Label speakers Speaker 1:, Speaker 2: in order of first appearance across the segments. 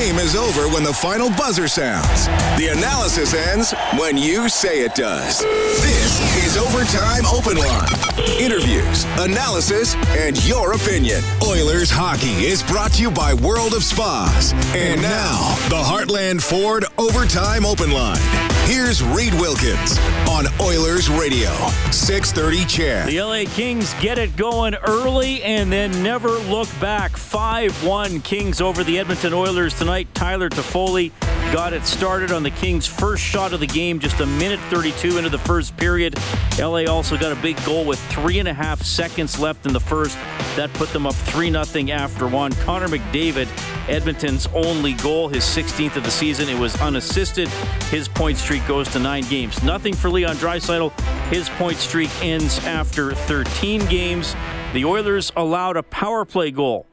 Speaker 1: game is over when the final buzzer sounds. The analysis ends when you say it does. This is Overtime Open Line. Interviews, analysis, and your opinion. Oilers hockey is brought to you by World of Spas. And now, the Heartland Ford Overtime Open Line. Here's Reed Wilkins on Oilers Radio, 630 CHED.
Speaker 2: The LA Kings get it going early and then never look back. 5 1 Kings over the Edmonton Oilers tonight. Tyler Toffoli got it started on the Kings' first shot of the game, just a minute 32 into the first period. LA also got a big goal with three and a half seconds left in the first. That put them up 3 0 after one. Connor McDavid, Edmonton's only goal, his 16th of the season. It was unassisted. His point streak goes to nine games. Nothing for Leon Draisaitl. His point streak ends after 13 games. The Oilers allowed a power play goal.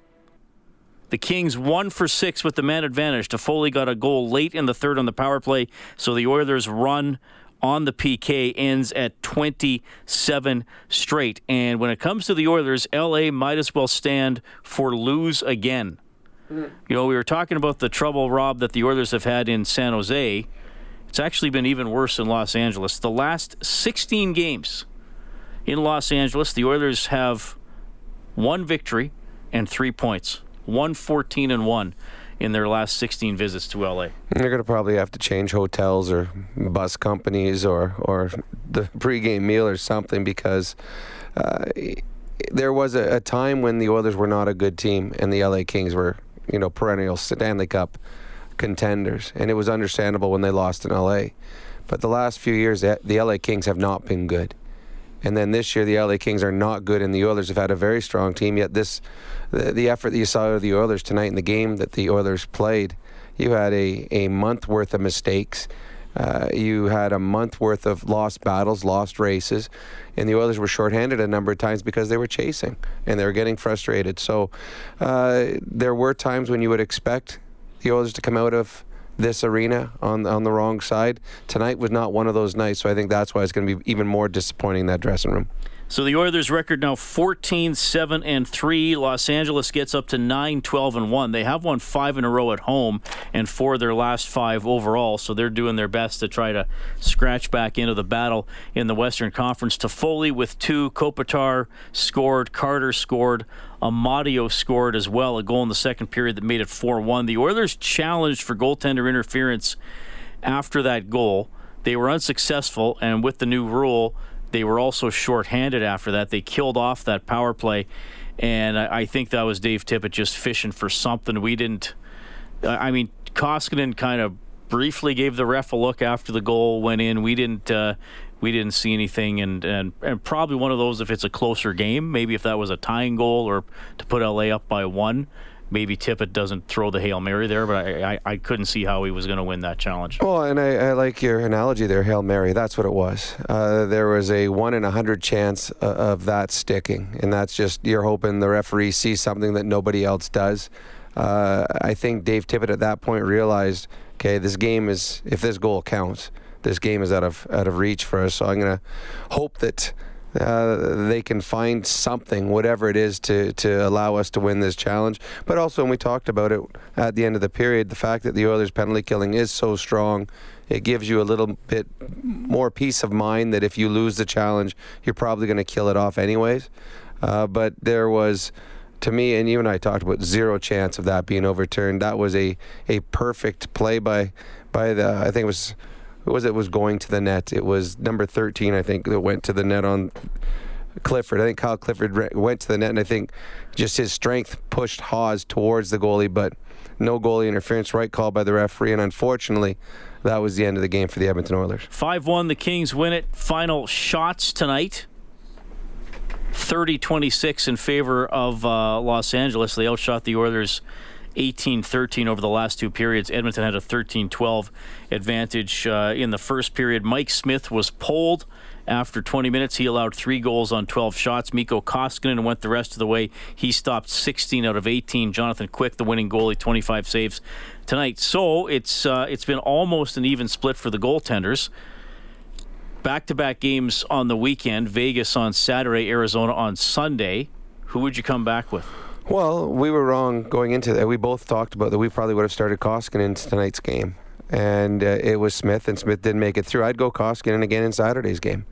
Speaker 2: The Kings one for six with the man advantage. Toffoli got a goal late in the third on the power play, so the Oilers run on the PK ends at 27 straight. And when it comes to the Oilers, LA might as well stand for lose again. You know, we were talking about the trouble, Rob, that the Oilers have had in San Jose. It's actually been even worse in Los Angeles. The last 16 games in Los Angeles, the Oilers have one victory and three points. 114 and 1 in their last 16 visits to LA.
Speaker 3: They're going to probably have to change hotels or bus companies or, or the pregame meal or something because uh, there was a, a time when the Oilers were not a good team and the LA Kings were, you know, perennial Stanley Cup contenders. And it was understandable when they lost in LA. But the last few years, the LA Kings have not been good. And then this year, the LA Kings are not good, and the Oilers have had a very strong team. Yet this, the, the effort that you saw of the Oilers tonight in the game that the Oilers played, you had a, a month worth of mistakes. Uh, you had a month worth of lost battles, lost races, and the Oilers were shorthanded a number of times because they were chasing and they were getting frustrated. So uh, there were times when you would expect the Oilers to come out of this arena on on the wrong side. Tonight was not one of those nights, so I think that's why it's going to be even more disappointing in that dressing room.
Speaker 2: So the Oilers record now 14 7 and 3. Los Angeles gets up to 9 12 and 1. They have won 5 in a row at home and four of their last 5 overall, so they're doing their best to try to scratch back into the battle in the Western Conference. Toffoli with 2, Kopitar scored, Carter scored, Amadio scored as well, a goal in the second period that made it 4 1. The Oilers challenged for goaltender interference after that goal. They were unsuccessful, and with the new rule, they were also shorthanded after that. They killed off that power play, and I, I think that was Dave Tippett just fishing for something. We didn't. I mean, Koskinen kind of briefly gave the ref a look after the goal went in. We didn't. Uh, we didn't see anything, and, and and probably one of those if it's a closer game. Maybe if that was a tying goal or to put LA up by one maybe Tippett doesn't throw the Hail Mary there, but I, I, I couldn't see how he was going to win that challenge.
Speaker 3: Well, and I, I, like your analogy there, Hail Mary. That's what it was. Uh, there was a one in a hundred chance uh, of that sticking, and that's just you're hoping the referee sees something that nobody else does. Uh, I think Dave Tippett at that point realized, okay, this game is if this goal counts, this game is out of out of reach for us. So I'm going to hope that uh, they can find something, whatever it is, to, to allow us to win this challenge. But also, when we talked about it at the end of the period, the fact that the Oilers' penalty killing is so strong, it gives you a little bit more peace of mind that if you lose the challenge, you're probably going to kill it off anyways. Uh, but there was to me, and you and I talked about zero chance of that being overturned. That was a, a perfect play by by the I think it was who was it was going to the net? It was number 13, I think, that went to the net on Clifford. I think Kyle Clifford went to the net, and I think just his strength pushed Haas towards the goalie, but no goalie interference. Right call by the referee, and unfortunately, that was the end of the game for the Edmonton Oilers.
Speaker 2: 5 1, the Kings win it. Final shots tonight. 30 26 in favor of uh, Los Angeles. They outshot the Oilers 18 13 over the last two periods. Edmonton had a 13 12 advantage uh, in the first period. Mike Smith was pulled after 20 minutes. He allowed three goals on 12 shots. Mikko Koskinen went the rest of the way. He stopped 16 out of 18. Jonathan Quick, the winning goalie, 25 saves tonight. So it's uh, it's been almost an even split for the goaltenders. Back-to-back games on the weekend. Vegas on Saturday, Arizona on Sunday. Who would you come back with?
Speaker 3: Well, we were wrong going into that. We both talked about that. We probably would have started Koskinen in tonight's game, and uh, it was Smith, and Smith didn't make it through. I'd go Koskinen again in Saturday's game.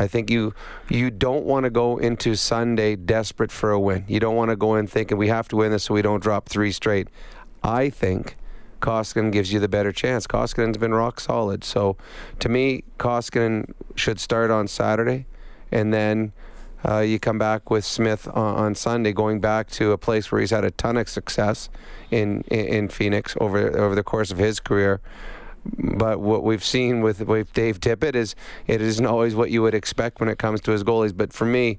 Speaker 3: I think you you don't want to go into Sunday desperate for a win. You don't want to go in thinking we have to win this so we don't drop three straight. I think Koskinen gives you the better chance. Koskinen's been rock solid. So to me, Koskinen should start on Saturday, and then uh, you come back with Smith on, on, Sunday, going back to a place where he's had a ton of success in in, in Phoenix over over the course of his career. But what we've seen with, with Dave Tippett is it isn't always what you would expect when it comes to his goalies. But for me,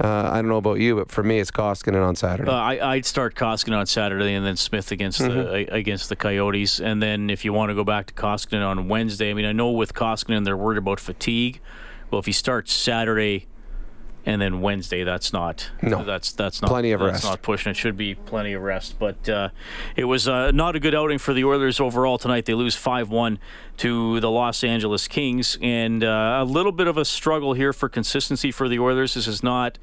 Speaker 3: uh, I don't know about you, but for me, it's Koskinen on Saturday.
Speaker 2: Uh, I, would start Koskinen on Saturday, and then Smith against mm-hmm. the against the Coyotes, and then if you want to go back to Koskinen on Wednesday, I mean, I know with Koskinen they're worried about fatigue. Well, if he starts Saturday and then Wednesday. That's not
Speaker 3: no.
Speaker 2: That's that's not
Speaker 3: plenty of
Speaker 2: that's
Speaker 3: rest.
Speaker 2: Not pushing. It should be plenty of rest. But uh, it was uh, not a good outing for the Oilers overall tonight. They lose five one to the Los Angeles Kings, and uh, a little bit of a struggle here for consistency for the Oilers. This is not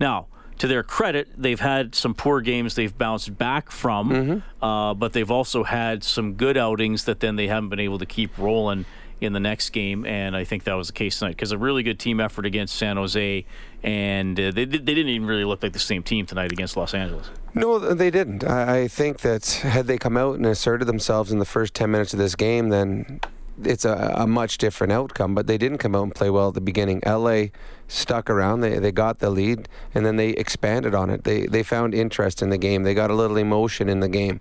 Speaker 2: now. To their credit, they've had some poor games they've bounced back from, mm-hmm. Uh, but they've also had some good outings that then they haven't been able to keep rolling in the next game, and I think that was the case tonight because a really good team effort against San Jose, and uh, they, they didn't even really look like the same team tonight against Los Angeles.
Speaker 3: No, they didn't. I think that had they come out and asserted themselves in the first 10 minutes of this game, then it's a, a, much different outcome. But they didn't come out and play well at the beginning. LA stuck around. They they got the lead, and then they expanded on it. They they found interest in the game. They got a little emotion in the game,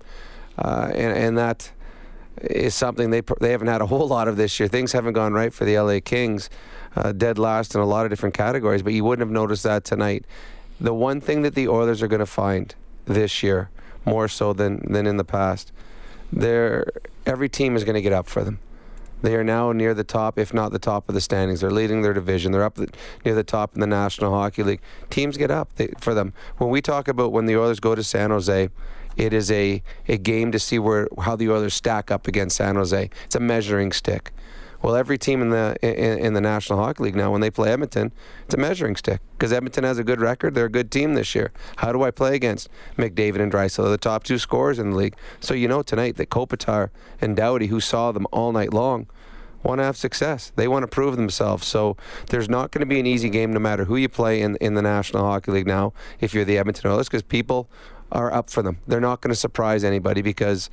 Speaker 3: uh, and and that is something they they haven't had a whole lot of this year. Things haven't gone right for the LA Kings, uh, dead last in a lot of different categories. But you wouldn't have noticed that tonight. The one thing that the Oilers are going to find this year, more so than than in the past, they're every team is going to get up for them. They are now near the top, if not the top of the standings. They're leading their division. They're up the, near the top in the National Hockey League. Teams get up they, for them. When we talk about when the Oilers go to San Jose, it is a, a game to see where how the Oilers stack up against San Jose. It's a measuring stick. Well, every team in the in, in the National Hockey League now, when they play Edmonton, it's a measuring stick because Edmonton has a good record. They're a good team this year. How do I play against McDavid and Draisaitl, the top two scorers in the league? So you know tonight that Kopitar and Doughty, who saw them all night long, want to have success. They want to prove themselves. So there's not going to be an easy game no matter who you play in in the National Hockey League now. If you're the Edmonton Oilers, because people are up for them. They're not going to surprise anybody because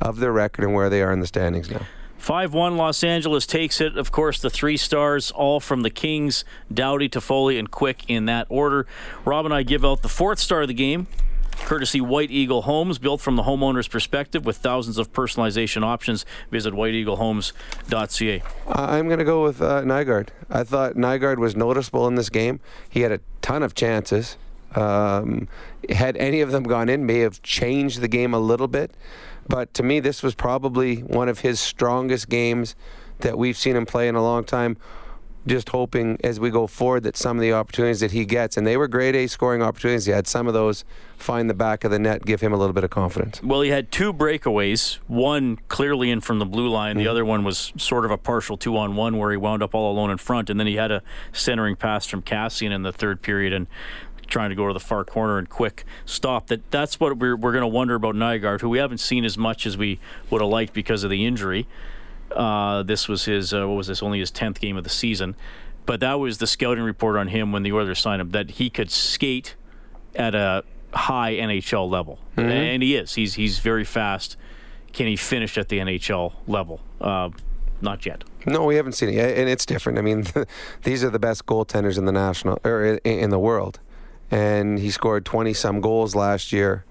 Speaker 3: of their record and where they are in the standings now.
Speaker 2: 5 1 Los Angeles takes it. Of course, the three stars, all from the Kings Doughty, Toffoli, and Quick in that order. Rob and I give out the fourth star of the game, courtesy White Eagle Homes, built from the homeowner's perspective with thousands of personalization options. Visit whiteeaglehomes.ca.
Speaker 3: I'm going to go with uh, Nygard. I thought Nygard was noticeable in this game. He had a ton of chances. Um, had any of them gone in, may have changed the game a little bit. But to me, this was probably one of his strongest games that we've seen him play in a long time. Just hoping as we go forward that some of the opportunities that he gets, and they were grade A scoring opportunities, he had some of those find the back of the net, give him a little bit of confidence.
Speaker 2: Well, he had two breakaways, one clearly in from the blue line, mm-hmm. the other one was sort of a partial two on one where he wound up all alone in front, and then he had a centering pass from Kassian in the third period. And trying to go to the far corner and quick stop. That that's what we're we're going to wonder about Nygard, who we haven't seen as much as we would have liked because of the injury. Uh, this was his uh, what was this only his tenth game of the season, but that was the scouting report on him when the Oilers signed him that he could skate at a high NHL level, mm-hmm. and he is. He's he's very fast. Can he finish at the NHL level? Uh, not yet.
Speaker 3: No, we haven't seen it, and it's different. I mean, these are the best goaltenders in the national or in the world and he scored 20 some goals last year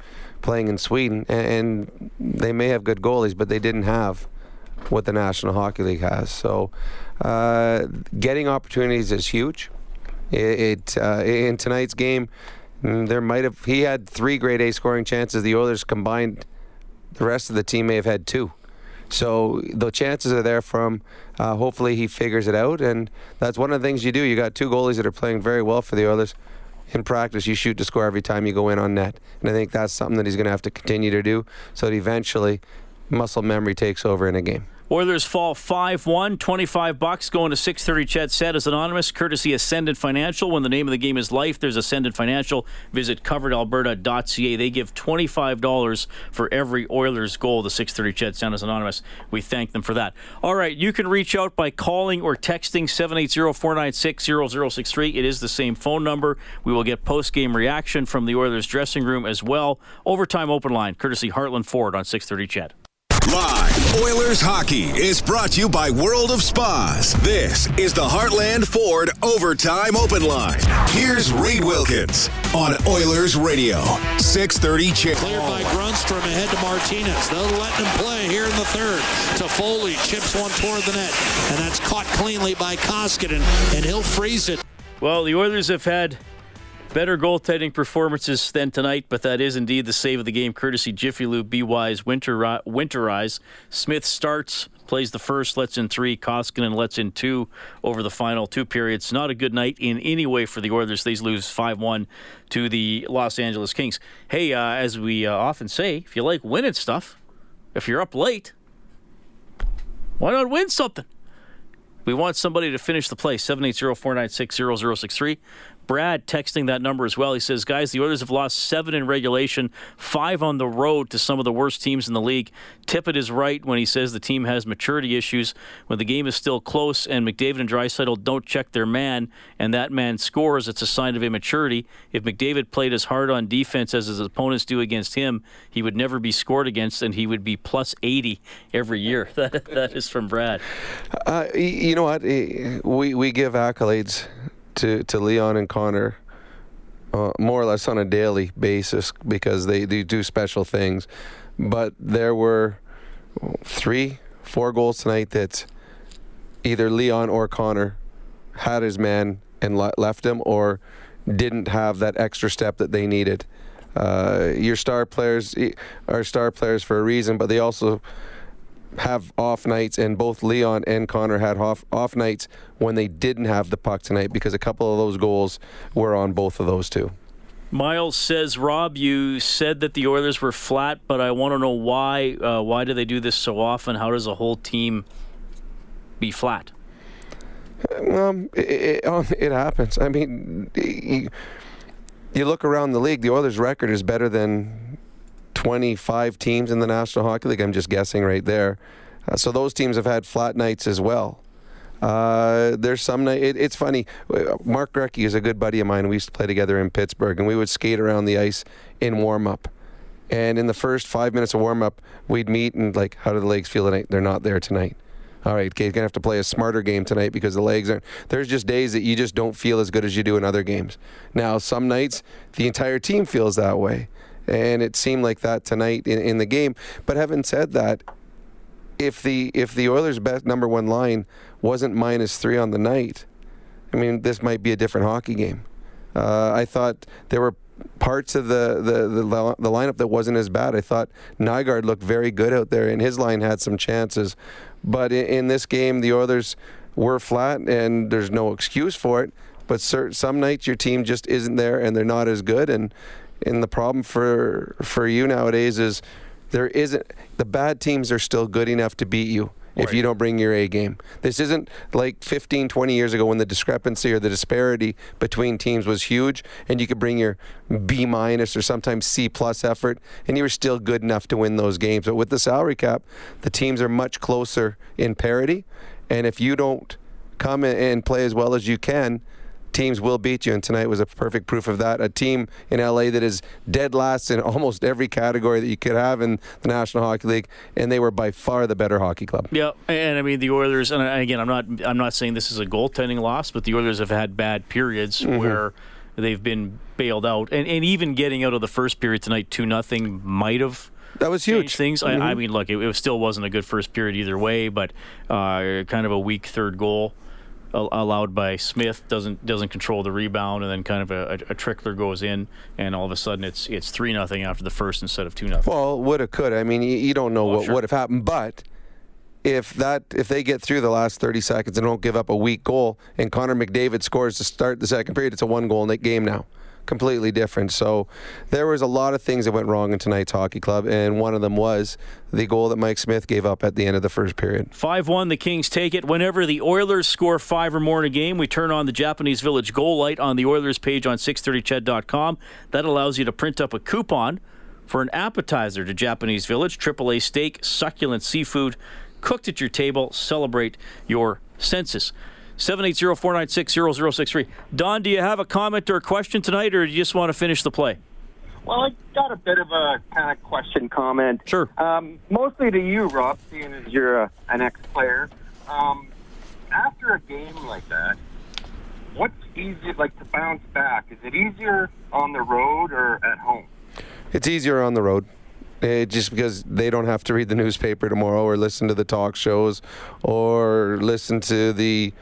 Speaker 3: playing in Sweden. And they may have good goalies, but they didn't have what the National Hockey League has. So uh, getting opportunities is huge. It, it uh, in tonight's game, mm, there might have he had three grade A scoring chances. The Oilers combined, the rest of the team may have had two. So the chances are there for him. Uh, hopefully he figures it out, and that's one of the things you do. You got two goalies that are playing very well for the Oilers in practice, you shoot to score every time you go in on net. And I think that's something that he's going to have to continue to do so that eventually muscle memory takes over in a game.
Speaker 2: Oilers fall 5-1, 25 bucks going to 630 CHED Santas Anonymous, courtesy Ascendant Financial. When the name of the game is life, there's Ascendant Financial. Visit coveredalberta.ca. They give $25 for every Oilers goal. The 630 CHED Santas Anonymous. We thank them for that. All right, you can reach out by calling or texting 780-496-0063. It is the same phone number. We will get post-game reaction from the Oilers dressing room as well. Overtime open line, courtesy Heartland Ford on 630 CHED.
Speaker 1: Live Oilers hockey is brought to you by World of Spas. This is the Heartland Ford Overtime Open Line. Here's Reed Wilkins on Oilers Radio, 630 CHED.
Speaker 4: Cleared by Grundstrom ahead to Martinez. They'll let him play here in the third. Toffoli, chips one toward the net, and that's caught cleanly by Koskinen, and he'll freeze it.
Speaker 2: Well, the Oilers have had better goaltending performances than tonight, but that is indeed the save of the game, courtesy Jiffy Lube, Be Wise, Winter, Winterize. Smith starts, plays the first, lets in three. Koskinen lets in two over the final two periods. Not a good night in any way for the Oilers. They lose 5 1 to the Los Angeles Kings. Hey, uh, as we uh, often say, if you like winning stuff, if you're up late, why not win something? We want somebody to finish the play. 780 496 0063. Brad texting that number as well. He says, guys, the Oilers have lost seven in regulation, five on the road to some of the worst teams in the league. Tippett is right when he says the team has maturity issues. When the game is still close and McDavid and Draisaitl don't check their man and that man scores, it's a sign of immaturity. If McDavid played as hard on defense as his opponents do against him, he would never be scored against and he would be plus 80 every year. that, that is from Brad.
Speaker 3: Uh, you know what? We, we give accolades to, to Leon and Connor uh, more or less on a daily basis because they, they do special things. But there were three, four goals tonight that either Leon or Connor had his man and le- left him or didn't have that extra step that they needed. Uh, your star players are star players for a reason, but they also have off nights, and both Leon and Connor had off, off nights when they didn't have the puck tonight because a couple of those goals were on both of those two.
Speaker 2: Miles says, Rob, you said that the Oilers were flat, but I want to know why. Uh, why do they do this so often? How does a whole team be flat?
Speaker 3: Um, it, it, um, it happens. I mean, you, you look around the league, the Oilers' record is better than 25 teams in the National Hockey League. I'm just guessing right there. Uh, so those teams have had flat nights as well. Uh, there's some night. It, it's funny. Mark Recchi is a good buddy of mine. We used to play together in Pittsburgh, and we would skate around the ice in warm up. And in the first five minutes of warm up, we'd meet and like, how do the legs feel tonight? They're not there tonight. All right, okay, gonna have to play a smarter game tonight because the legs aren't. There's just days that you just don't feel as good as you do in other games. Now, some nights the entire team feels that way and it seemed like that tonight in, in the game. But having said that, if the if the Oilers' best number one line wasn't minus three on the night, I mean, this might be a different hockey game. Uh, I thought there were parts of the, the, the, the, lineup that wasn't as bad. I thought Nygard looked very good out there, and his line had some chances. But in, in this game, the Oilers were flat, and there's no excuse for it. But certain some nights your team just isn't there, and they're not as good. And and the problem for for you nowadays is there isn't the bad teams are still good enough to beat you if right. you don't bring your A game. This isn't like 15, 20 years ago when the discrepancy or the disparity between teams was huge and you could bring your B minus or sometimes C plus effort and you were still good enough to win those games. But with the salary cap, the teams are much closer in parity. And if you don't come and play as well as you can, teams will beat you, and tonight was a perfect proof of that. A team in LA that is dead last in almost every category that you could have in the National Hockey League, and they were by far the better hockey club.
Speaker 2: Yeah, and I mean the Oilers, and again, I'm not I'm not saying this is a goaltending loss, but the Oilers have had bad periods mm-hmm. where they've been bailed out, and, and even getting out of the first period tonight, two nothing might have
Speaker 3: that was huge.
Speaker 2: Things. Mm-hmm. I, I, mean, look, it, it, still wasn't a good first period either way, but uh, kind of a weak third goal allowed by Smith doesn't doesn't control the rebound, and then kind of a, a, a trickler goes in, and all of a sudden it's it's three nothing after the first instead of two nothing.
Speaker 3: Well, would have could. I mean, you, you don't know well, what sure. would have happened, but if that if they get through the last 30 seconds and don't give up a weak goal, and Connor McDavid scores to start the second period, it's a one goal game now completely different. So there was a lot of things that went wrong in tonight's hockey club, and one of them was the goal that Mike Smith gave up at the end of the first period.
Speaker 2: 5 1, the Kings take it. Whenever the Oilers score five or more in a game, we turn on the Japanese Village goal light on the Oilers page on 630ched.com. That allows you to print up a coupon for an appetizer to Japanese Village, AAA steak, succulent seafood, cooked at your table. Celebrate your senses. 780-496-0063. Don, do you have a comment or a question tonight, or do you just want to finish the play?
Speaker 5: Well, I got a bit of a kind of question comment.
Speaker 2: Sure.
Speaker 5: Um, mostly to you, Rob, seeing as you're a, an ex-player. Um, after a game like that, what's easier, like to bounce back? Is it easier on the road or at home?
Speaker 3: It's easier on the road. Uh, just because they don't have to read the newspaper tomorrow or listen to the talk shows or listen to the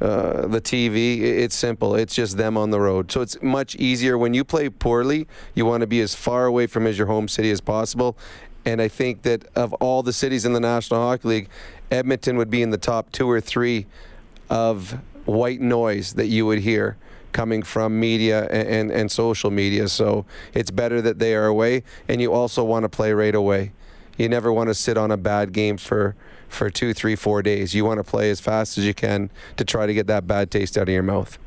Speaker 3: uh, the TV. It's simple. It's just them on the road. So it's much easier when you play poorly. You want to be as far away from as your home city as possible. And I think that of all the cities in the National Hockey League, Edmonton would be in the top two or three of white noise that you would hear coming from media and, and, and, social media. So it's better that they are away, and you also want to play right away. You never want to sit on a bad game for, for two, three, four days. You want to play as fast as you can to try to get that bad taste out of your mouth.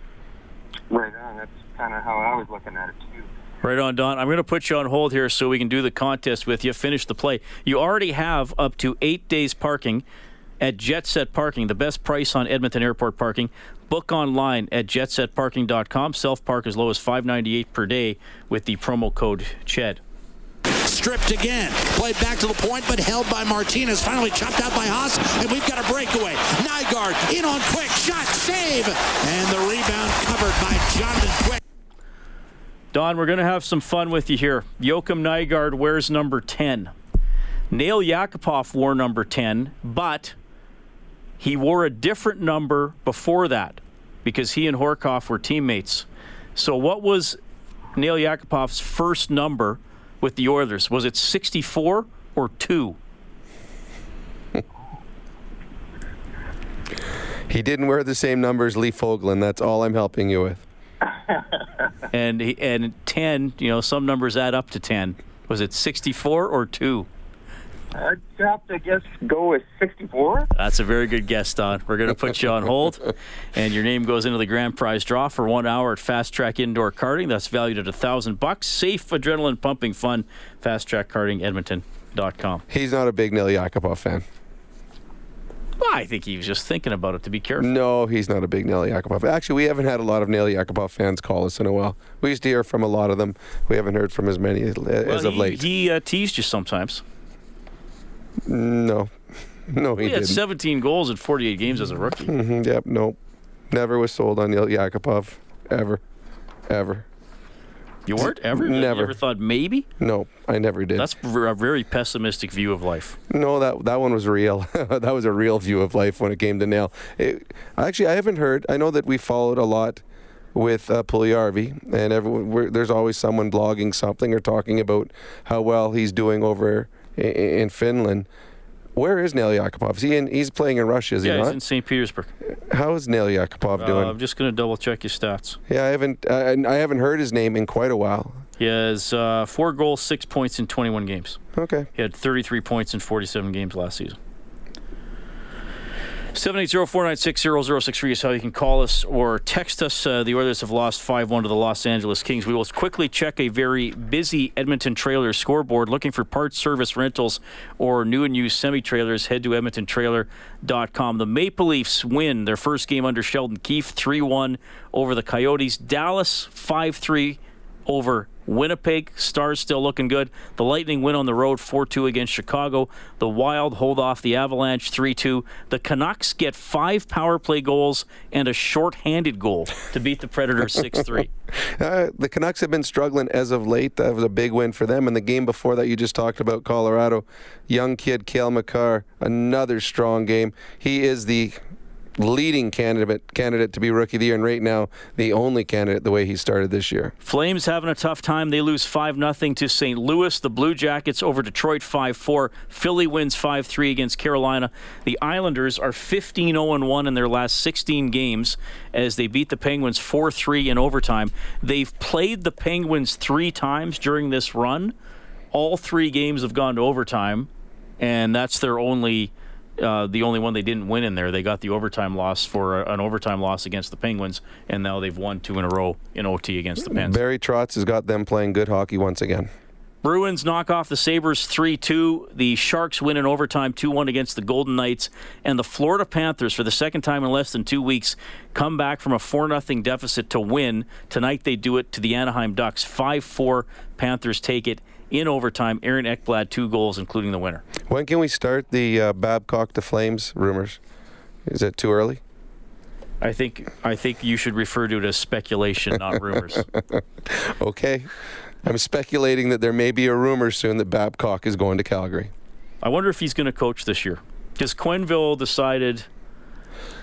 Speaker 5: Right on. That's kind of how I was looking at it, too.
Speaker 2: Right on, Don. I'm going to put you on hold here so we can do the contest with you, finish the play. You already have up to eight days parking at Jet Set Parking, the best price on Edmonton Airport parking. Book online at jetsetparking.com. Self park as low as $5.98 per day with the promo code CHED.
Speaker 4: Stripped again. Played back to the point, but held by Martinez. Finally chopped out by Haas, and we've got a breakaway. Nygard in on quick. Shot, save. And the rebound covered by Jonathan Quick.
Speaker 2: Don, we're going to have some fun with you here. Joakim Nygard wears number 10. Nail Yakupov wore number 10, but he wore a different number before that because he and Horcoff were teammates. So, what was Nail Yakupov's first number with the Oilers? Was it 64 or 2?
Speaker 3: he didn't wear the same number as Lee Fogolin. That's all I'm helping you with.
Speaker 2: and he, and 10, you know, some numbers add up to 10. Was it 64 or 2?
Speaker 5: I'd have to guess go with 64.
Speaker 2: That's a very good guess, Don. We're going to put you on hold, and your name goes into the grand prize draw for one hour at Fast Track Indoor Karting. That's valued at a thousand bucks. Safe, adrenaline pumping fun. Fast Track Karting Edmonton.com.
Speaker 3: He's not a big Nail Yakupov fan.
Speaker 2: Well, I think he was just thinking about it to be careful.
Speaker 3: No, he's not a big Nail Yakupov. Actually, we haven't had a lot of Nail Yakupov fans call us in a while. We used to hear from a lot of them. We haven't heard from as many as,
Speaker 2: well,
Speaker 3: of
Speaker 2: he,
Speaker 3: late.
Speaker 2: He uh, teased you sometimes.
Speaker 3: No, no, he,
Speaker 2: he had
Speaker 3: didn't.
Speaker 2: 17 goals in 48 games as a rookie.
Speaker 3: Mm-hmm, yep, nope. never was sold on Yakupov, ever, ever.
Speaker 2: You weren't ever.
Speaker 3: Never.
Speaker 2: You ever thought maybe?
Speaker 3: No, I never did.
Speaker 2: That's a very pessimistic view of life.
Speaker 3: No, that that one was real. that was a real view of life when it came to Nail. It, actually, I haven't heard. I know that we followed a lot with uh, Puljujarvi, and everyone, there's always someone blogging something or talking about how well he's doing over in Finland. Where is Nail Yakupov? Is he in, he's playing in Russia, is
Speaker 2: yeah,
Speaker 3: he not?
Speaker 2: he's in St. Petersburg.
Speaker 3: How is Nail Yakupov doing?
Speaker 2: Uh, I'm just going to double check his stats.
Speaker 3: Yeah, I haven't uh, I haven't heard his name in quite a while.
Speaker 2: He has uh, four goals, six points in 21 games.
Speaker 3: Okay.
Speaker 2: He had 33 points in 47 games last season. 780-496-0063 is how you can call us or text us. Uh, the Oilers have lost 5-1 to the Los Angeles Kings. We will quickly check a very busy Edmonton trailer scoreboard. Looking for parts, service, rentals, or new and used semi-trailers, head to edmontontrailer.com. The Maple Leafs win their first game under Sheldon Keefe, 3-1 over the Coyotes. Dallas, 5-3 over Winnipeg. Stars still looking good. The Lightning win on the road 4 2 against Chicago. The Wild hold off the Avalanche 3 2. The Canucks get five power play goals and a short-handed goal to beat the Predators 6 3.
Speaker 3: Uh, the Canucks have been struggling as of late. That was a big win for them. And the game before that, you just talked about Colorado. Young kid, Cale Makar, another strong game. He is the leading candidate candidate to be rookie of the year, and right now the only candidate the way he started this year.
Speaker 2: Flames having a tough time. They lose five 0 to St. Louis. The Blue Jackets over Detroit five four. Philly wins five three against Carolina. The Islanders are 15 0 1 in their last 16 games as they beat the Penguins four three in overtime. They've played the Penguins three times during this run. All three games have gone to overtime, and that's their only uh, the only one they didn't win in there. They got the overtime loss for an overtime loss against the Penguins, and now they've won two in a row in OT against the Pens.
Speaker 3: Barry Trotz has got them playing good hockey once again.
Speaker 2: Bruins knock off the Sabres 3 2. The Sharks win in overtime 2 1 against the Golden Knights. And the Florida Panthers, for the second time in less than two weeks, come back from a 4 0 deficit to win. Tonight they do it to the Anaheim Ducks. 5 4. Panthers take it in overtime. Aaron Ekblad, two goals, including the winner.
Speaker 3: When can we start the uh, Babcock to Flames rumors? Is it too early?
Speaker 2: I think I think you should refer to it as speculation, not rumors.
Speaker 3: okay. I'm speculating that there may be a rumor soon that Babcock is going to Calgary.
Speaker 2: I wonder if he's going to coach this year. Because Quenneville decided,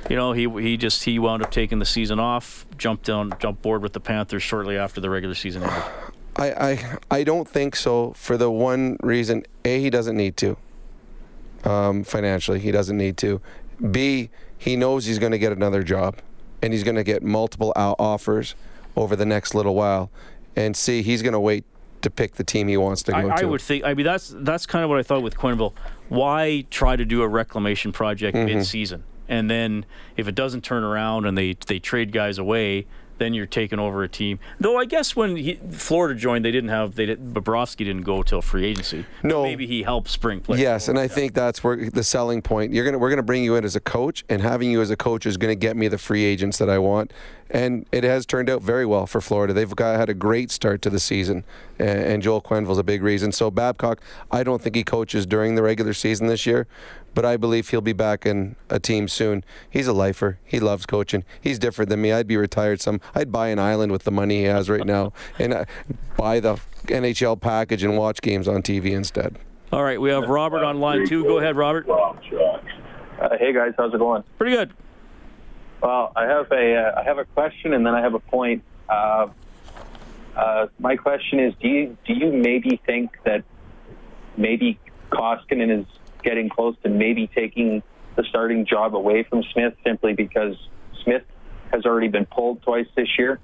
Speaker 2: you know, he he just he wound up taking the season off, jumped down, jumped board with the Panthers shortly after the regular season ended.
Speaker 3: I, I, I don't think so for the one reason A, he doesn't need to. Um, financially, he doesn't need to. B, he knows he's going to get another job and he's going to get multiple offers over the next little while. And C, he's going to wait to pick the team he wants to go
Speaker 2: I,
Speaker 3: to.
Speaker 2: I would think. I mean, that's that's kind of what I thought with Quenneville. Why try to do a reclamation project mm-hmm. mid-season, and then if it doesn't turn around and they they trade guys away, then you're taking over a team. Though I guess when he, Florida joined, they didn't have they did, Bobrovsky didn't go till free agency.
Speaker 3: No,
Speaker 2: maybe he helped spring play.
Speaker 3: Yes, and I think that's where the selling point. You're gonna we're gonna bring you in as a coach, and having you as a coach is going to get me the free agents that I want. And it has turned out very well for Florida. They've got, had a great start to the season, and Joel Quenneville's a big reason. So Babcock, I don't think he coaches during the regular season this year, but I believe he'll be back in a team soon. He's a lifer. He loves coaching. He's different than me. I'd be retired some. I'd buy an island with the money he has right now and uh, buy the NHL package and watch games on TV instead.
Speaker 2: All right, we have Robert on line two. Go ahead, Robert. Uh,
Speaker 6: hey guys, how's it going?
Speaker 2: Pretty good.
Speaker 6: Well, I have a uh, I have a question and then I have a point. Uh, uh, my question is: Do you do you maybe think that maybe Koskinen is getting close to maybe taking the starting job away from Smith simply because Smith has already been pulled twice this year?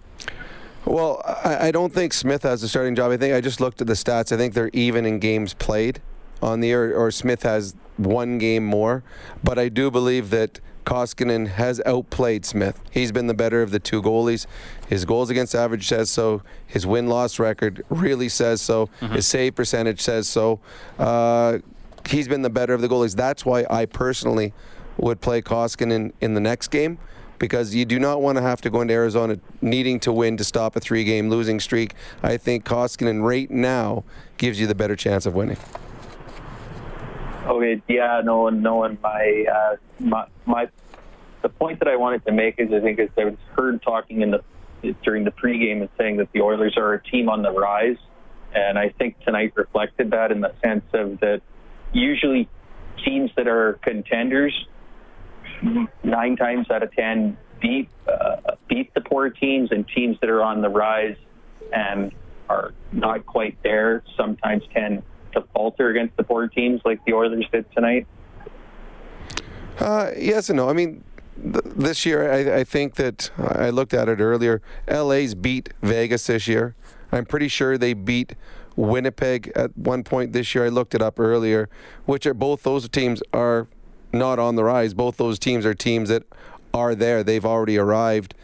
Speaker 3: Well, I, I don't think Smith has the starting job. I think I just looked at the stats. I think they're even in games played on the year, or Smith has one game more. But I do believe that Koskinen has outplayed Smith. He's been the better of the two goalies. His goals against average says so. His win loss record really says so. Mm-hmm. His save percentage says so. Uh, he's been the better of the goalies. That's why I personally would play Koskinen in the next game because you do not want to have to go into Arizona needing to win to stop a three game losing streak. I think Koskinen right now gives you the better chance of winning.
Speaker 6: Okay, yeah, no, no, and my, uh, my, my, the point that I wanted to make is I think is I was heard talking in the during the pregame and saying that the Oilers are a team on the rise, and I think tonight reflected that in the sense of that usually teams that are contenders nine times out of ten beat uh, beat the poor teams, and teams that are on the rise and are not quite there sometimes can to falter against the poor teams like the Oilers did tonight?
Speaker 3: Uh, yes and no. I mean, th- this year I, I think that I looked at it earlier. LA's beat Vegas this year. I'm pretty sure they beat Winnipeg at one point this year. I looked it up earlier, which are both those teams are not on the rise. Both those teams are teams that are there. They've already arrived.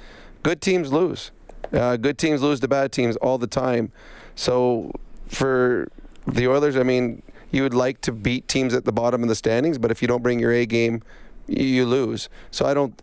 Speaker 3: Good teams lose. Uh, good teams lose to bad teams all the time. So for the Oilers, I mean, you would like to beat teams at the bottom of the standings, but if you don't bring your A game, you lose. So I don't.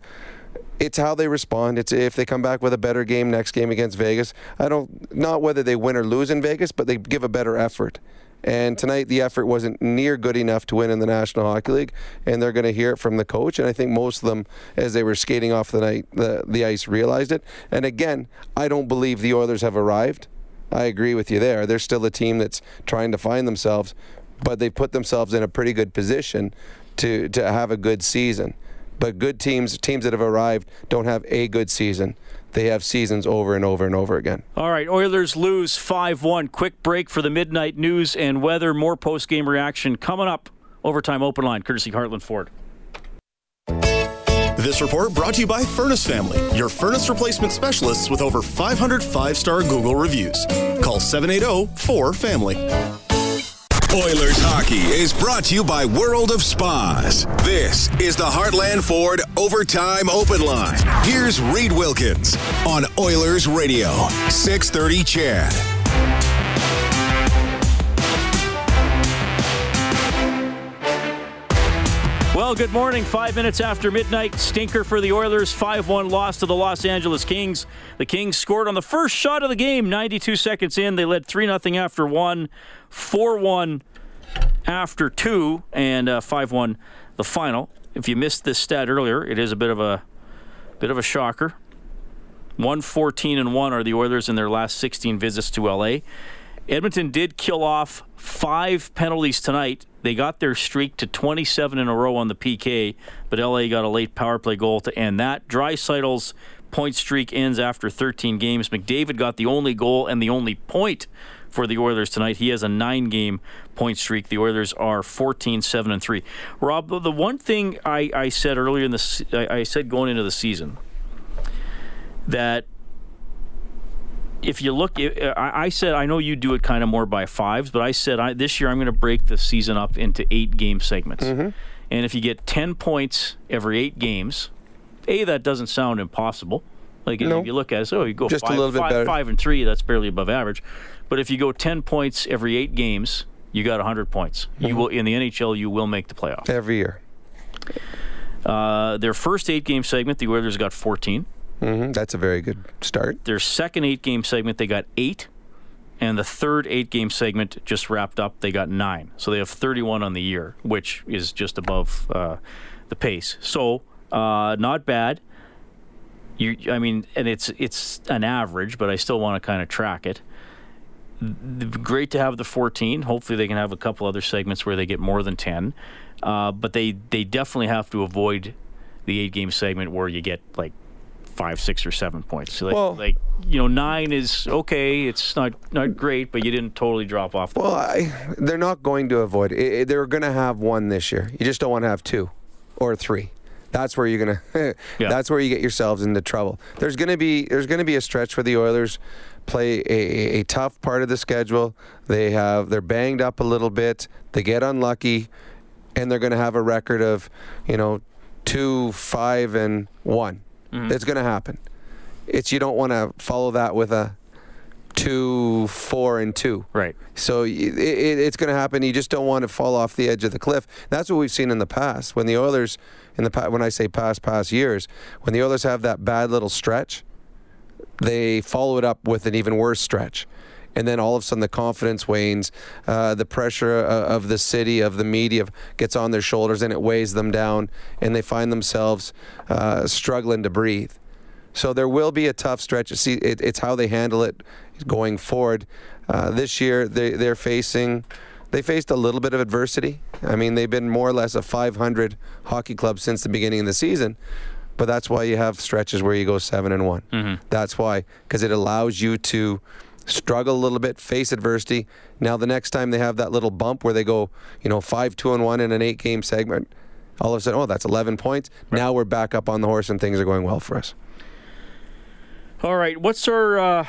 Speaker 3: It's how they respond. It's if they come back with a better game next game against Vegas. I don't not whether they win or lose in Vegas, but they give a better effort. And tonight, the effort wasn't near good enough to win in the National Hockey League, and they're going to hear it from the coach. And I think most of them, as they were skating off the night, the, the ice, realized it. And again, I don't believe the Oilers have arrived. I agree with you there. They're still a team that's trying to find themselves, but they've put themselves in a pretty good position to to have a good season. But good teams, teams that have arrived, don't have a good season. They have seasons over and over and over again.
Speaker 2: All right, Oilers lose 5 1. Quick break for the midnight news and weather. More post game reaction coming up. Overtime open line, courtesy Heartland Ford.
Speaker 7: This report brought to you by Furnace Family, your furnace replacement specialists with over 500 five star Google reviews. Call 780 4Family.
Speaker 1: Oilers hockey is brought to you by World of Spas. This is the Heartland Ford Overtime Open Line. Here's Reed Wilkins on Oilers Radio, 630 CHED.
Speaker 2: Well, good morning. Five minutes after midnight, stinker for the Oilers. 5 1 loss to the Los Angeles Kings. The Kings scored on the first shot of the game, 92 seconds in. They led 3 0 after one, 4 1 after two, and uh, 5 1 the final. If you missed this stat earlier, it is a bit of a bit of a shocker. 114 and 1 are the Oilers in their last 16 visits to LA. Edmonton did kill off five penalties tonight. They got their streak to 27 in a row on the PK, but LA got a late power play goal to end that. Draisaitl's point streak ends after 13 games. McDavid got the only goal and the only point for the Oilers tonight. He has a nine-game point streak. The Oilers are 14, 7, and 3. Rob, the one thing I, I said earlier in the I, I said going into the season that if you look, I said I know you do it kind of more by fives, but I said I, this year I'm going to break the season up into eight game segments,
Speaker 3: Mm-hmm.
Speaker 2: and if you get ten points every eight games, a that doesn't sound impossible. Like
Speaker 3: No.
Speaker 2: if you look at it, so you go
Speaker 3: Just a
Speaker 2: five,
Speaker 3: little bit
Speaker 2: five-
Speaker 3: better.
Speaker 2: five and three, that's barely above average. But if you go ten points every eight games, you got hundred points. You
Speaker 3: Mm-hmm.
Speaker 2: will in the NHL, you will make the playoffs.
Speaker 3: Every year.
Speaker 2: Uh, their first eight game segment, the Oilers got fourteen.
Speaker 3: Hmm That's a very good start.
Speaker 2: their second eight game segment, they got eight. And the third eight game segment just wrapped up, they got nine. So they have 31 on the year, which is just above uh, the pace. So uh, not bad. You, I mean, and it's it's an average, but I still want to kind of track it. Great to have the 14. Hopefully, they can have a couple other segments where they get more than 10. Uh, but they they definitely have to avoid the eight game segment where you get like five, six, or seven points. So like,
Speaker 3: Well-
Speaker 2: like you know, nine is okay. It's not not great, but you didn't totally drop off.
Speaker 3: Well, I, they're not going to avoid it. They're going to have one this year. You just don't want to have two or three. That's where you're gonna.
Speaker 2: Yeah.
Speaker 3: That's where you get yourselves into trouble. There's gonna be there's gonna be a stretch where the Oilers play a, a, a tough part of the schedule. They have they're banged up a little bit. They get unlucky, and they're gonna have a record of, you know, two, five, and one. Mm-hmm. It's gonna happen. It's you don't want to follow that with a two, four, and two.
Speaker 2: right.
Speaker 3: So it, it, it's going to happen. You just don't want to fall off the edge of the cliff. That's what we've seen in the past. When the Oilers, in the when I say past past years, when the Oilers have that bad little stretch, they follow it up with an even worse stretch. And then all of a sudden the confidence wanes, uh, the pressure uh, of the city, of the media gets on their shoulders and it weighs them down, and they find themselves uh, struggling to breathe. So there will be a tough stretch. See, it, it's how they handle it going forward. Uh, this year, they, they're facing, they faced a little bit of adversity. I mean, they've been more or less a 500 hockey club since the beginning of the season. But that's why you have stretches where you go seven and one. That's why, because it allows you to struggle a little bit, face adversity. Now, the next time they have that little bump where they go, you know, five, two, and one in an eight game segment, all of a sudden, oh, that's 11 points. Now we're back up on the horse and things are going well for us.
Speaker 2: All right. What's our uh,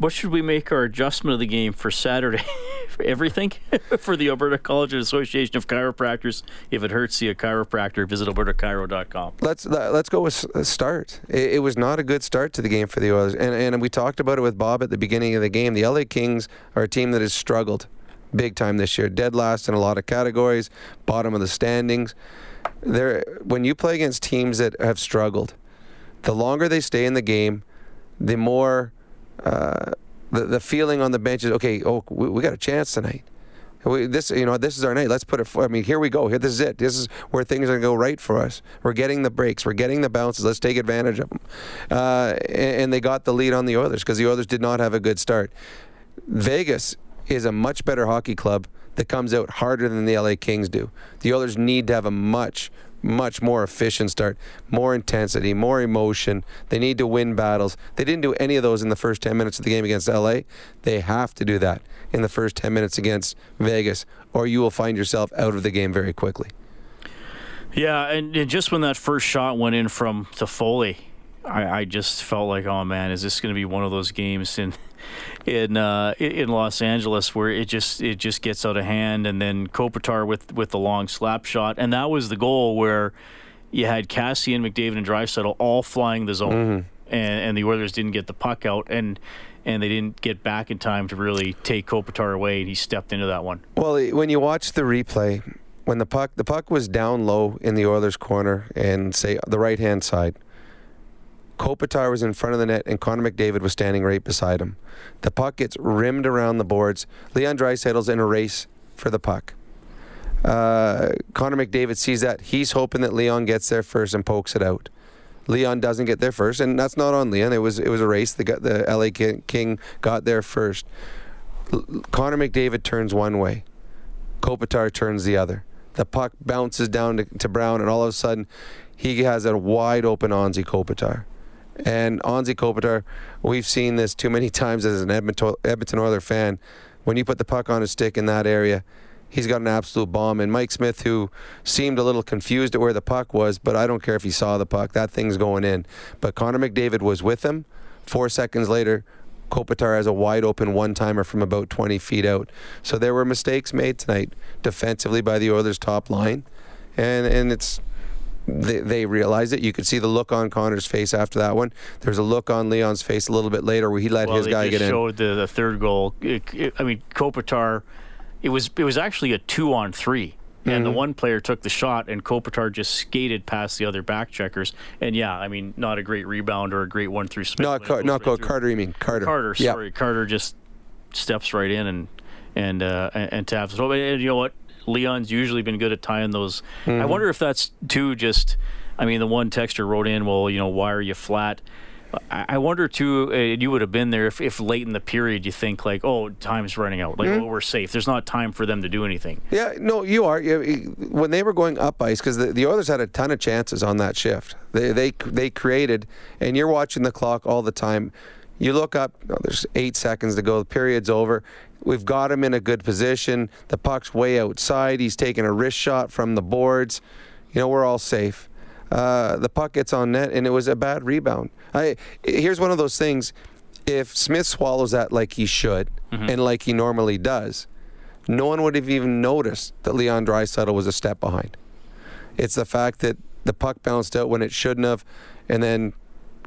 Speaker 2: what should we make our adjustment of the game for Saturday? for everything for the Alberta College and Association of Chiropractors. If it hurts, see a chiropractor. Visit albertachiro.com.
Speaker 3: let's uh, let's go with a uh, start. It, it was not a good start to the game for the Oilers, and and we talked about it with Bob at the beginning of the game. The LA Kings are a team that has struggled big time this year, dead last in a lot of categories, bottom of the standings. There, when you play against teams that have struggled, the longer they stay in the game, the more uh, the the feeling on the bench is okay. Oh, we, we got a chance tonight. We, this, you know, this is our night. Let's put it. For, I mean, here we go. Here, this is it. This is where things are to go right for us. We're getting the breaks. We're getting the bounces. Let's take advantage of them. Uh, and, and they got the lead on the Oilers because the Oilers did not have a good start. Vegas is a much better hockey club that comes out harder than the LA Kings do. The Oilers need to have a much much more efficient start, more intensity, more emotion. They need to win battles. They didn't do any of those in the first 10 minutes of the game against LA. They have to do that in the first 10 minutes against Vegas, or you will find yourself out of the game very quickly.
Speaker 2: Yeah, and, and just when that first shot went in from Toffoli, I, I just felt like, oh man, is this going to be one of those games in in uh, in Los Angeles where it just it just gets out of hand, and then Kopitar with with the long slap shot, and that was the goal where you had Kassian, McDavid, and Draisaitl all flying the zone,
Speaker 3: Mm-hmm.
Speaker 2: and, and the Oilers didn't get the puck out, and and they didn't get back in time to really take Kopitar away, and he stepped into that one.
Speaker 3: Well, when you watch the replay, when the puck the puck was down low in the Oilers' corner and say the right hand side, Kopitar was in front of the net and Connor McDavid was standing right beside him. The puck gets rimmed around the boards. Leon Draisaitl's in a race for the puck. Uh, Connor McDavid sees that. He's hoping that Leon gets there first and pokes it out. Leon doesn't get there first, and that's not on Leon. It was it was a race. The the LA King got there first. Connor McDavid turns one way. Kopitar turns the other. The puck bounces down to, to Brown, and all of a sudden, he has a wide open Anze Kopitar. And Anze Kopitar, we've seen this too many times as an Edmonton, Edmonton Oiler fan. When you put the puck on his stick in that area, he's got an absolute bomb. And Mike Smith, who seemed a little confused at where the puck was, but I don't care if he saw the puck, that thing's going in. But Connor McDavid was with him. Four seconds later, Kopitar has a wide open one timer from about 20 feet out. So there were mistakes made tonight defensively by the Oilers' top line. And, and it's they, they realized it. You could see the look on Connor's face after that one. There was a look on Leon's face a little bit later where he let
Speaker 2: well,
Speaker 3: his guy get in.
Speaker 2: showed the, the third goal. It, it- I mean, Kopitar, it was it was actually a two on three, and
Speaker 3: Mm-hmm.
Speaker 2: the one player took the shot, and Kopitar just skated past the other back checkers. And yeah, I mean, not a great rebound or a great one through Smith.
Speaker 3: Not, Car- not
Speaker 2: right through.
Speaker 3: Carter, you mean Carter.
Speaker 2: Carter, sorry, Carter just steps right in and and uh, and, and taps. Oh, And you know what? Leon's usually been good at tying those. I
Speaker 3: Mm-hmm.
Speaker 2: wonder if that's too just. I mean, the one texter wrote in, "Well, you know, why are you flat?" I I wonder too. Uh, you would have been there if, if late in the period you think like, "Oh, time's running out. Like,
Speaker 3: Mm-hmm.
Speaker 2: oh, we're safe. There's not time for them to do anything."
Speaker 3: Yeah, no, you are. When they were going up ice, because the, the Oilers had a ton of chances on that shift. They, they they created, and you're watching the clock all the time. You look up. oh, there's eight seconds to go. The period's over. We've got him in a good position. The puck's way outside. He's taking a wrist shot from the boards. You know, we're all safe. Uh, the puck gets on net, and it was a bad rebound. I here's one of those things. If Smith swallows that like he should, and like he normally does, no one would have even noticed that Leon Draisaitl was a step behind. It's the fact that the puck bounced out when it shouldn't have, and then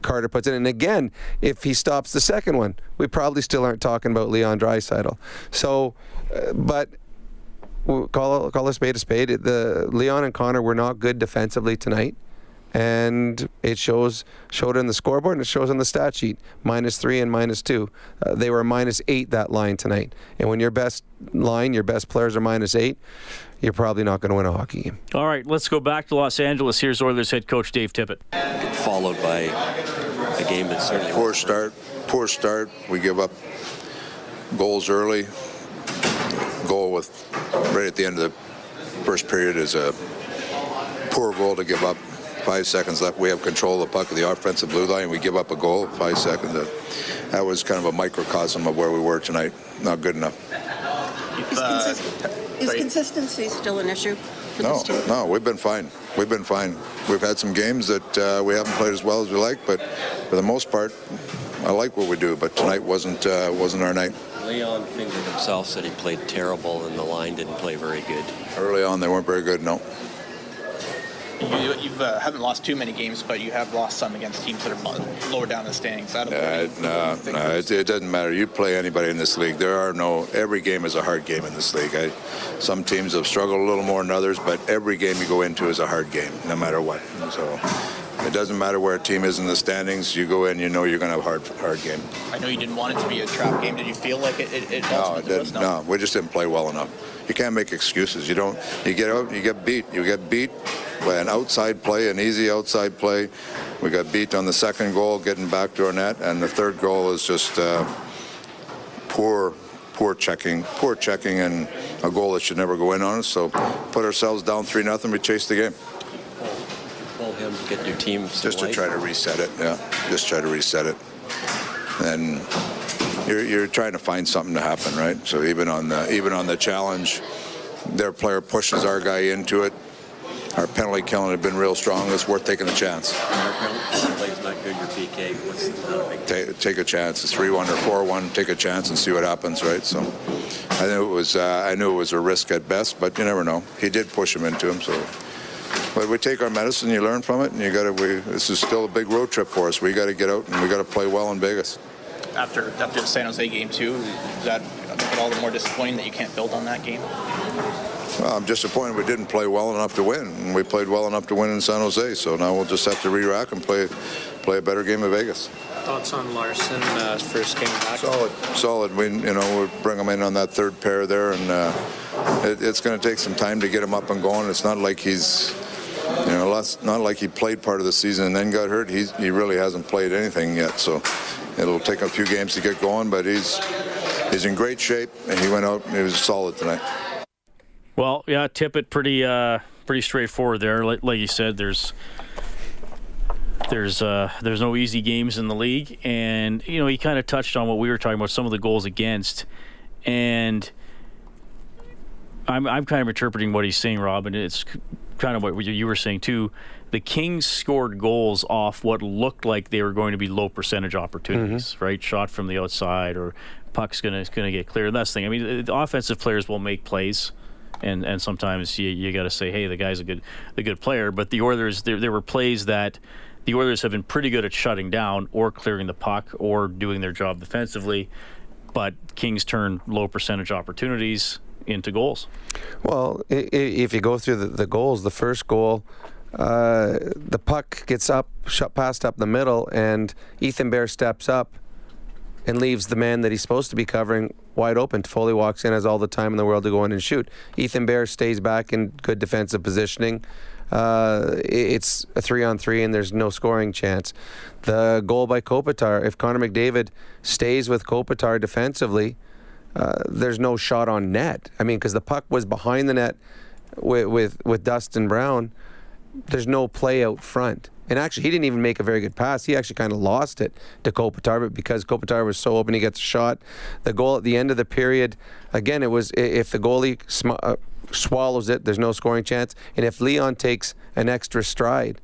Speaker 3: Carter puts in. And again, if he stops the second one, we probably still aren't talking about Leon Draisaitl. So, uh, but call call a spade a spade. The Leon and Connor were not good defensively tonight. And it shows showed in the scoreboard and it shows on the stat sheet minus three and minus two. Uh, they were minus eight that line tonight. And when your best line, your best players are minus eight, you're probably not going to win a hockey game.
Speaker 2: All right, let's go back to Los Angeles. Here's Oilers head coach Dave Tippett.
Speaker 8: followed by a game that certainly
Speaker 9: Poor start. Poor start. We give up goals early. Goal with right at the end of the first period is a poor goal to give up. Five seconds left. We have control of the puck of the offensive blue line. We give up a goal. Five seconds. Uh, That was kind of a microcosm of where we were tonight. Not good enough.
Speaker 10: Is, consist- is consistency still an issue for
Speaker 9: No,
Speaker 10: this team?
Speaker 9: no, we've been fine. We've been fine. We've had some games that uh, we haven't played as well as we like, but for the most part, I like what we do. But tonight wasn't uh, wasn't our night.
Speaker 8: Leon fingered himself said he played terrible and the line didn't play very good.
Speaker 9: Early on, they weren't very good. No.
Speaker 11: You you've, uh, haven't lost too many games, but you have lost some against teams that are lower down the standings. I don't
Speaker 9: Uh, no, no, it, it doesn't matter. You play anybody in this league. There are no. Every game is a hard game in this league. I, some teams have struggled a little more than others, but every game you go into is a hard game, no matter what. So it doesn't matter where a team is in the standings. You go in, you know you're going to have a hard, hard game.
Speaker 11: I know you didn't want it to be a trap game. Did you feel like it? It, it
Speaker 9: No, it didn't. No, we just didn't play well enough. You can't make excuses. You don't. You get out. You get beat. You get beat by an outside play, an easy outside play. We got beat on the second goal, getting back to our net, and the third goal is just uh, poor, poor checking, poor checking, and a goal that should never go in on us. So, put ourselves down three nothing. We chased the game.
Speaker 8: Going, get your team
Speaker 9: just to
Speaker 8: life?
Speaker 9: try to reset it. Yeah, just try to reset it. And you're, you're trying to find something to happen, right? So even on the even on the challenge, their player pushes our guy into it. Our penalty killing had been real strong. It's worth taking a chance.
Speaker 8: Our penalty play's not good. Your PK, what's not a big
Speaker 9: Take, take a chance. It's three-one or four-one. Take a chance and see what happens, right? So I knew it was uh, I knew it was a risk at best, but you never know. He did push him into him, so. But we take our medicine, you learn from it, and you got to. We this is still a big road trip for us. We got to get out and we got to play well in Vegas.
Speaker 11: After after the San Jose game too, is that make it all the more disappointing that you can't build on that game?
Speaker 9: Well, I'm disappointed we didn't play well enough to win. We played well enough to win in San Jose, so now we'll just have to re-rack and play play a better game in Vegas.
Speaker 12: Thoughts on Larsson uh, first game back?
Speaker 9: Solid, solid. We, you know, we bring him in on that third pair there, and uh, it, it's going to take some time to get him up and going. It's not like he's, not like he played part of the season and then got hurt. He's, he really hasn't played anything yet, so it'll take a few games to get going. But he's he's in great shape, and he went out and he was solid tonight.
Speaker 2: Well, yeah, Tippett pretty uh, pretty straightforward there. Like, like you said, there's there's uh, there's no easy games in the league, and you know he kind of touched on what we were talking about, some of the goals against, and I'm I'm kind of interpreting what he's saying, Rob, and it's kind of what you were saying too. The Kings scored goals off what looked like they were going to be low percentage opportunities, mm-hmm. right? Shot from the outside or puck's gonna gonna get clear. And that's the thing. I mean, the offensive players will make plays and and sometimes you, you got to say, hey, the guy's a good a good player. But the Oilers, there there were plays that the Oilers have been pretty good at shutting down or clearing the puck or doing their job defensively. But Kings turn low percentage opportunities into goals.
Speaker 3: Well, if you go through the, the goals, the first goal, uh, the puck gets up, shot passed up the middle, and Ethan Bear steps up and leaves the man that he's supposed to be covering wide open. Foley walks in, has all the time in the world to go in and shoot. Ethan Bear stays back in good defensive positioning. Uh, it's a three on three, and there's no scoring chance. The goal by Kopitar, if Connor McDavid stays with Kopitar defensively, uh, there's no shot on net. I mean, because the puck was behind the net with, with with Dustin Brown. There's no play out front. And actually, he didn't even make a very good pass. He actually kind of lost it to Kopitar, but because Kopitar was so open, he gets a shot. The goal at the end of the period, again, it was if the goalie sm- uh, swallows it, there's no scoring chance. And if Leon takes an extra stride,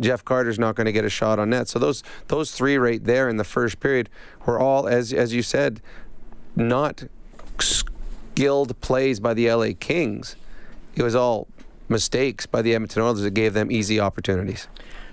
Speaker 3: Jeff Carter's not going to get a shot on net. So those those three right there in the first period were all, as as you said, not skilled plays by the LA Kings. It was all mistakes by the Edmonton Oilers that gave them easy opportunities.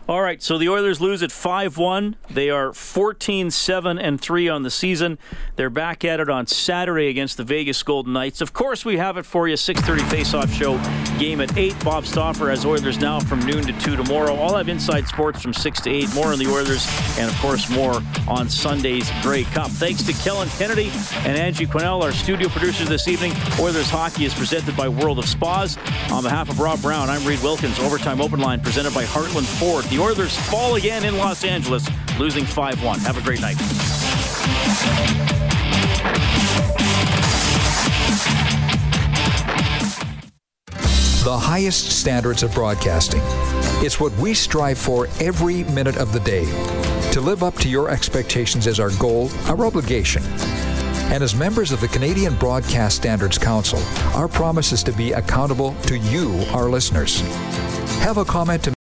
Speaker 2: All right, so the Oilers lose at 5-1. They are 14-7 and 3 on the season. They're back at it on Saturday against the Vegas Golden Knights. Of course, we have it for you 6:30 face-off show game at 8. Bob Stauffer has Oilers now from noon to 2 tomorrow. I'll have inside sports from 6 to 8. More on the Oilers and of course more on Sunday's Grey Cup. Thanks to Kellen Kennedy and Angie Quinnell, our studio producers this evening. Oilers hockey is presented by World of Spas. On behalf of Rob Brown, I'm Reid Wilkins. Overtime Open Line presented by Heartland Ford. The Oilers fall again in Los Angeles, losing 5-1. Have a great night.
Speaker 13: The highest standards of broadcasting. It's what we strive for every minute of the day. To live up to your expectations is our goal, our obligation. And as members of the Canadian Broadcast Standards Council, our promise is to be accountable to you, our listeners. Have a comment to